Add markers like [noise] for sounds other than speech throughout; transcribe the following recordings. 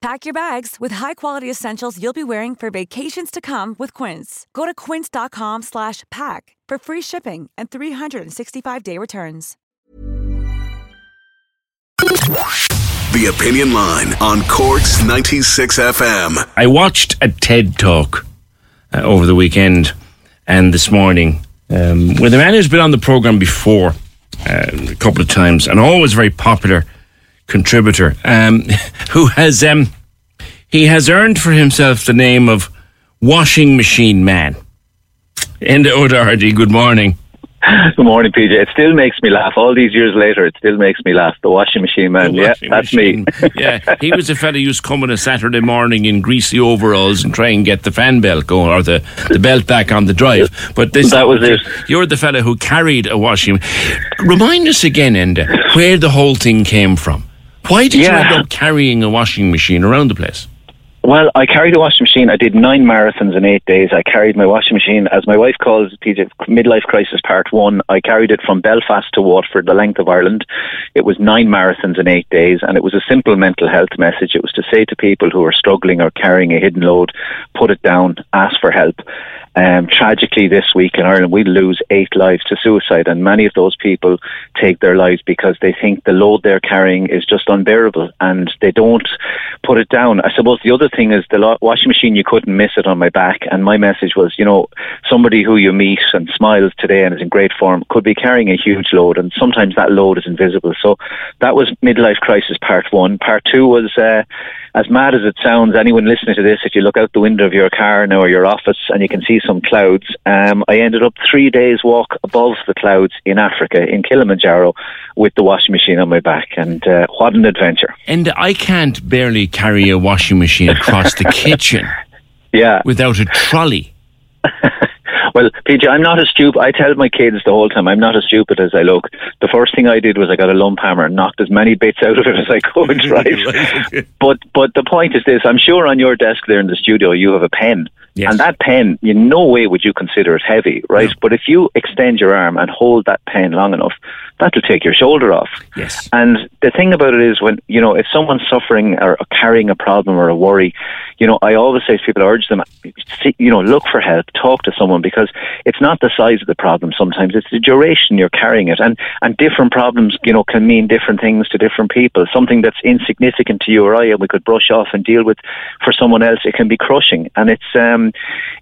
Pack your bags with high-quality essentials you'll be wearing for vacations to come with Quince. Go to quince.com slash pack for free shipping and 365-day returns. The Opinion Line on Corks 96 FM. I watched a TED talk uh, over the weekend and this morning um, with a man who's been on the program before uh, a couple of times and always very popular contributor um, [laughs] who has um, he has earned for himself the name of washing machine man. Enda O'Doherty, good morning. Good morning, PJ. It still makes me laugh. All these years later, it still makes me laugh. The washing machine man. The yeah, that's machine. me. yeah, he was a fella who used to come on a Saturday morning in greasy overalls and try and get the fan belt going or the, the belt back on the drive. But this That was it. You're the fella who carried a washing. Remind us again, Enda, where the whole thing came from. Why did you Yeah. end up carrying a washing machine around the place? Well, I carried a washing machine. I did nine marathons in eight days. I carried my washing machine, as my wife calls it, PJ, midlife crisis part one. I carried it from Belfast to Waterford, the length of Ireland. It was nine marathons in eight days, and it was a simple mental health message. It was to say to people who are struggling or carrying a hidden load, put it down, ask for help. Um, tragically, this week in Ireland, we lose eight lives to suicide, and many of those people take their lives because they think the load they're carrying is just unbearable, and they don't put it down. I suppose the other thing is the washing machine. You couldn't miss it on my back, and my message was, you know, somebody who you meet and smiles today and is in great form could be carrying a huge load, and sometimes that load is invisible. So that was midlife crisis part one. Part two was. Uh, as mad as it sounds, anyone listening to this, if you look out the window of your car now or your office and you can see some clouds, um, I ended up three days walk above the clouds in Africa, in Kilimanjaro, with the washing machine on my back. And uh, what an adventure. And I can't barely carry a washing machine across the [laughs] kitchen Yeah. without a trolley. [laughs] Well, PJ, I'm not as stupid. I tell my kids the whole time, I'm not as stupid as I look. The first thing I did was I got a lump hammer and knocked as many bits out of it [laughs] as I could, [laughs] right? but but the point is this: I'm sure on your desk there in the studio you have a pen, Yes. and that pen, in no way would you consider it heavy, right? But if you extend your arm and hold that pen long enough, that'll take your shoulder off. Yes. And the thing about it is, when you know, if someone's suffering or carrying a problem or a worry, you know, I always say to people, urge them, you know, look for help, talk to someone because it's not the size of the problem. Sometimes it's the duration you're carrying it, and and different problems, you know, can mean different things to different people. Something that's insignificant to you or I, and we could brush off and deal with, for someone else, it can be crushing. And it's um,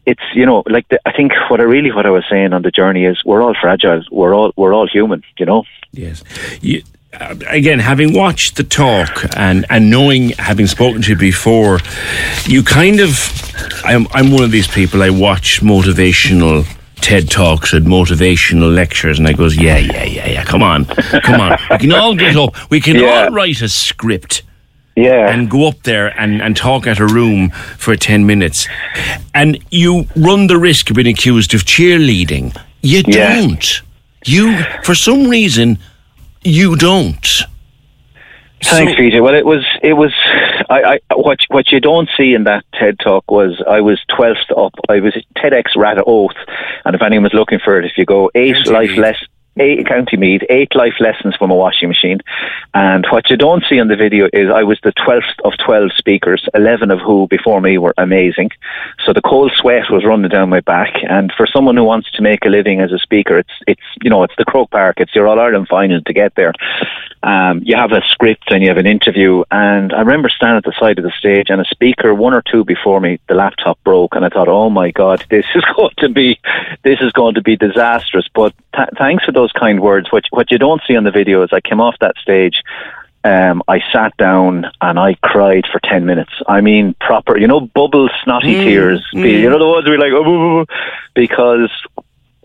it's you know, like the, I think what I really what I was saying on the journey is we're all fragile, we're all we're all human, you know. Yes. You, uh, again, having watched the talk and, and knowing, having spoken to you before, you kind of. I'm, I'm one of these people, I watch motivational TED Talks and motivational lectures, and I goes, yeah, yeah, yeah, yeah, come on, come on. We can all get up. We can Yeah. all write a script Yeah. and go up there and, and talk at a room for 10 minutes. And you run the risk of being accused of cheerleading. You Yeah. don't. You, for some reason, you don't. Thanks, So- PJ. Well, it was it was I, I what what you don't see in that TED talk was I was twelfth up. I was TEDx Ratoath, and if anyone was looking for it, if you go eight life Meath. Eight County Meath, eight life lessons from a washing machine. And what you don't see on the video is I was the 12th of 12 speakers, 11 of who before me were amazing. So the cold sweat was running down my back. And for someone who wants to make a living as a speaker, it's, it's, you know, it's the Croke Park, it's your All Ireland final to get there. Um, you have a script and you have an interview. And I remember standing at the side of the stage and a speaker, one or two before me, the laptop broke. And I thought, oh my God, this [laughs] is going to be, this is going to be disastrous. But th- thanks for those kind words. What, what you don't see on the video is I came off that stage um, I sat down and I cried for 10 minutes. I mean, proper, you know, bubble, snotty tears. You know, the ones you're like, oh, because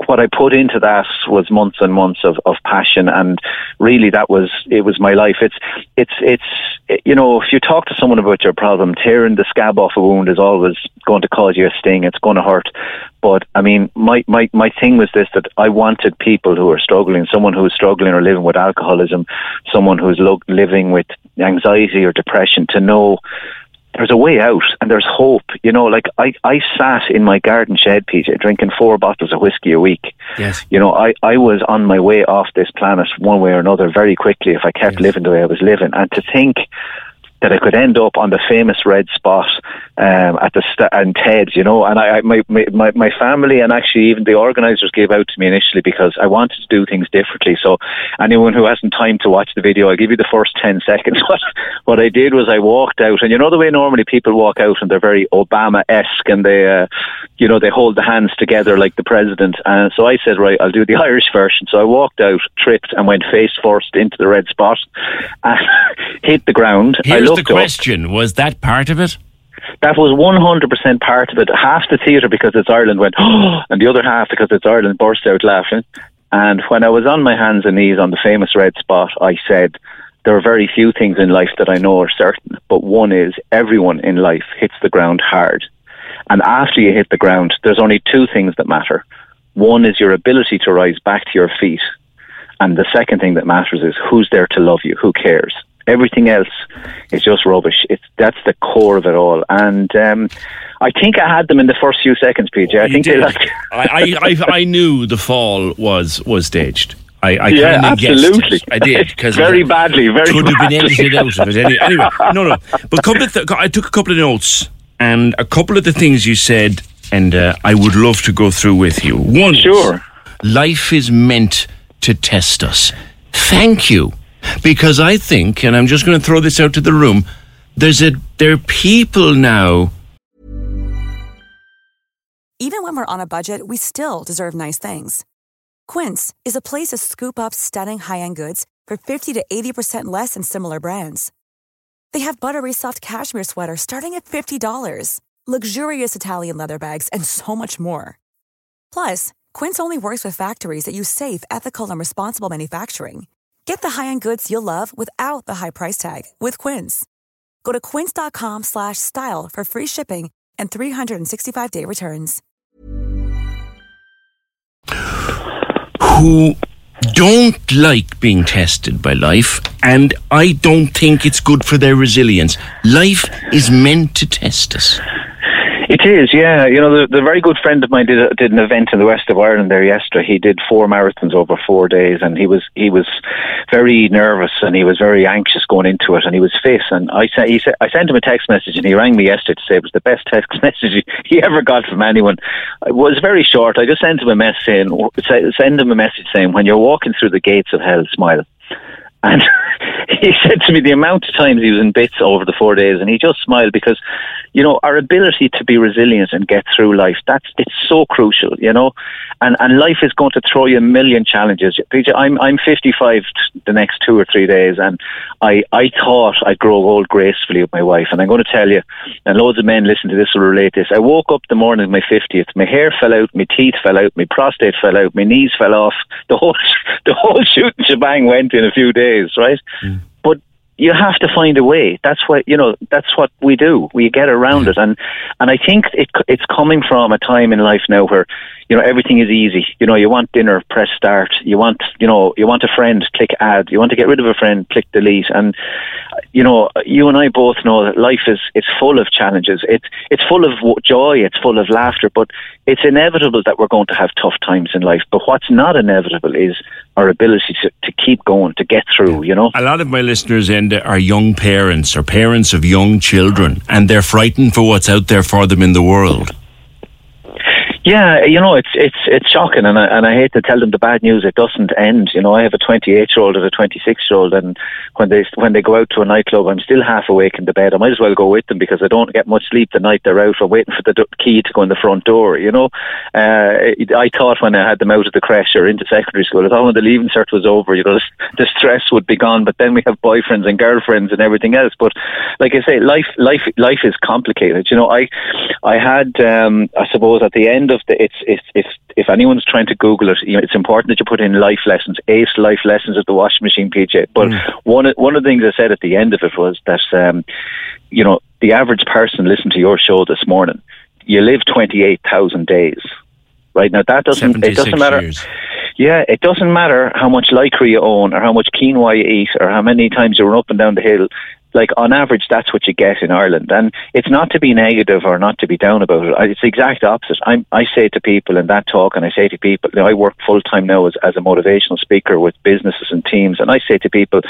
what I put into that was months and months of, of passion, and really that was it was my life. It's it's it's you know if you talk to someone about your problem, tearing the scab off a wound is always going to cause you a sting. It's going to hurt. But I mean, my my my thing was this: that I wanted people who are struggling, someone who's struggling or living with alcoholism, someone who's lo- living with anxiety or depression, to know there's a way out and there's hope. You know, like I, I sat in my garden shed, PJ, drinking four bottles of whiskey a week. Yes. You know, I, I was on my way off this planet one way or another very quickly if I kept Yes. living the way I was living. And to think that I could end up on the famous red spot um, at the st- and Ted's, you know, and I, I my, my my family and actually even the organisers gave out to me initially because I wanted to do things differently. So anyone who hasn't time to watch the video, I'll give you the first ten [laughs] seconds. what what I did was I walked out, and you know the way normally people walk out and they're very Obama esque and they, uh, you know, they hold the hands together like the president. And so I said, right, I'll do the [laughs] Irish version. So I walked out, tripped, and went face first into the red spot, [laughs] and hit the ground. I Here's the looked up. question: Was that part of it? That was 100% part of it. Half the theatre because it's Ireland went, oh, and the other half because it's Ireland burst out laughing. And when I was on my hands and knees on the famous red spot, I said, there are very few things in life that I know are certain, but one is everyone in life hits the ground hard. And after you hit the ground, there's only two things that matter. One is your ability to rise back to your feet. And the second thing that matters is who's there to love you, who cares. Everything else is just rubbish. It's that's the core of it all. And um, I think I had them in the first few seconds, PJ. I You think did. they like [laughs] I, I, I, knew the fall was was staged. I, I Yeah, absolutely. I did [laughs] because Very badly, very could have been edited out of it. Any, anyway, no, no. But couple of th- I took a couple of notes and a couple of the things you said, and uh, I would love to go through with you. One, Sure. life is meant to test us. Thank you, because I think, and I'm just going to throw this out to the room. There's a there are people now Even when we're on a budget, we still deserve nice things. Quince is a place to scoop up stunning high-end goods for 50 to 80% less than similar brands. They have buttery soft cashmere sweaters starting at $50, luxurious Italian leather bags, and so much more. Plus, Quince only works with factories that use safe, ethical, and responsible manufacturing. Get the high-end goods you'll love without the high price tag with Quince. Go to quince.com slash style for free shipping and 365-day returns. who don't like being tested by life, and I don't think it's good for their resilience. Life is meant to test us. It is, yeah. You know, the, the very good friend of mine did a, did an event in the west of Ireland there yesterday. He did four marathons over four days, and he was he was very nervous and he was very anxious going into it, and he was fit. And I sent he said I sent him a text message, and he rang me yesterday to say it was the best text [laughs] message he, he ever got from anyone. It was very short. I just sent him a message saying, send him a message saying, when you're walking through the gates of hell, smile. [laughs] And he said to me the amount of times he was in bits over the four days, and he just smiled because, you know, our ability to be resilient and get through life, that's, it's so crucial, you know, and, and life is going to throw you a million challenges. PJ, I'm, I'm 55 the next two or three days, and I, I thought I'd grow old gracefully with my wife, and I'm going to tell you, and loads of men listen to this will relate this. I woke up the morning of my 50th, my hair fell out, my teeth fell out, my prostate fell out, my knees fell off, the whole, [laughs] the whole shoot and shebang went in a few days, right? But you have to find a way. That's what you know. That's what we do. We get around it, and and I think it it's coming from a time in life now where you know everything is easy. You know, you want dinner, press start. You want you know you want a friend, click add. You want to get rid of a friend, click delete. And you know, you and I both know that life is it's full of challenges. It's it's full of joy. It's full of laughter. But it's inevitable that we're going to have tough times in life. But what's not inevitable is our ability to, to keep going, to get through. You know. A lot of my listeners end are young parents or parents of young children, and they're frightened for what's out there for them in the world. Yeah, you know, it's it's it's shocking, and I, and I hate to tell them the bad news. It doesn't end. You know, I have a 28 year old and a 26 year old, and when they when they go out to a nightclub, I'm still half awake in the bed. I might as well go with them because I don't get much sleep the night they're out. or waiting for the key to go in the front door. You know, uh, I thought when I had them out of the creche or into secondary school, I thought when the leaving cert was over, you know, [laughs] the stress would be gone. But then we have boyfriends and girlfriends and everything else. But like I say, life life life is complicated. You know, I I had um, I suppose at the end of the it's if if if anyone's trying to Google it, you know, it's important that you put in life lessons, ace life lessons of the washing machine, PJ. But mm. one one of the things I said at the end of it was that um, you know the average person listened to your show this morning. You live twenty eight thousand days, right now. That doesn't it doesn't matter. Years. Yeah, it doesn't matter how much lycra you own or how much quinoa you eat or how many times you run up and down the hill like on average, that's what you get in Ireland. And it's not to be negative or not to be down about it. It's the exact opposite. I'm, I say to people in that talk, and I say to people, you know, I work full time now as, as a motivational speaker with businesses and teams, and I say to people,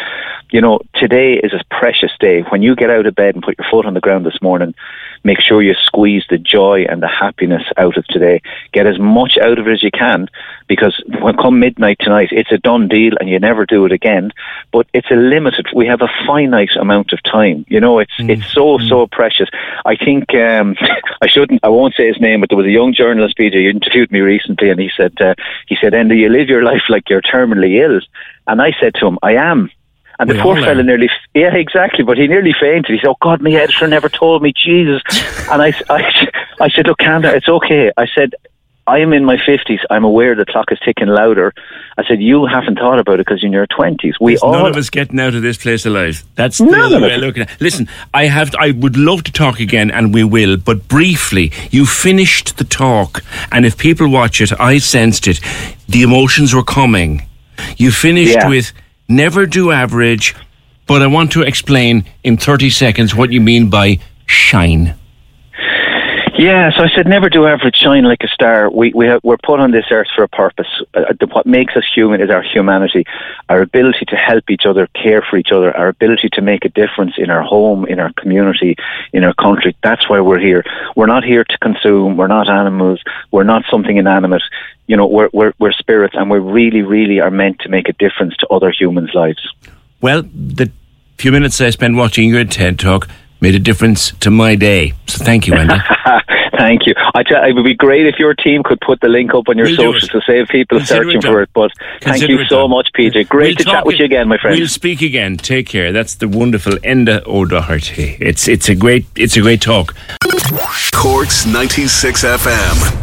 you know, today is a precious day. When you get out of bed and put your foot on the ground this morning, make sure you squeeze the joy and the happiness out of today. Get as much out of it as you can, because when come midnight tonight, it's a done deal, and you never do it again. But it's a limited. We have a finite amount of time. You know, it's mm. it's so mm. so precious. I think um, [laughs] I shouldn't. I won't say his name, but there was a young journalist, Peter, who interviewed me recently, and he said uh, he said, "Enda, you live your life like you're terminally ill," and I said to him, "I am." And the we poor fella nearly, yeah, exactly. But he nearly fainted. He said, "Oh God, my editor never told me, Jesus." [laughs] and I, I, I said, "Look, Kanda, it's okay." I said, I am in my 50s. I'm aware the clock is ticking louder. I said, You haven't thought about it because you're in your 20s. We all. None of us getting out of this place alive. That's the way I'm looking at Listen, I, have, I would love to talk again, and we will, but briefly, you finished the talk, and if people watch it, I sensed it. The emotions were coming. You finished yeah. with never do average, but I want to explain in 30 seconds what you mean by shine. Yeah, so I said, never do average shine like a star. We we have, we're put on this earth for a purpose. Uh, the, what makes us human is our humanity, our ability to help each other, care for each other, our ability to make a difference in our home, in our community, in our country. That's why we're here. We're not here to consume. We're not animals. We're not something inanimate. You know, we're we're, we're spirits, and we really, really are meant to make a difference to other humans' lives. Well, the few minutes I spent watching your TED talk made a difference to my day. So thank you, Andy. [laughs] Thank you. I tell, it would be great if your team could put the link up on your we'll socials to save people Consider searching for it. But Consider thank you so much, PJ. Great we'll to chat with you again, my friend. We'll speak again. Take care. That's the wonderful Enda O'Doherty. It's it's a great it's a great talk. Corks ninety six FM.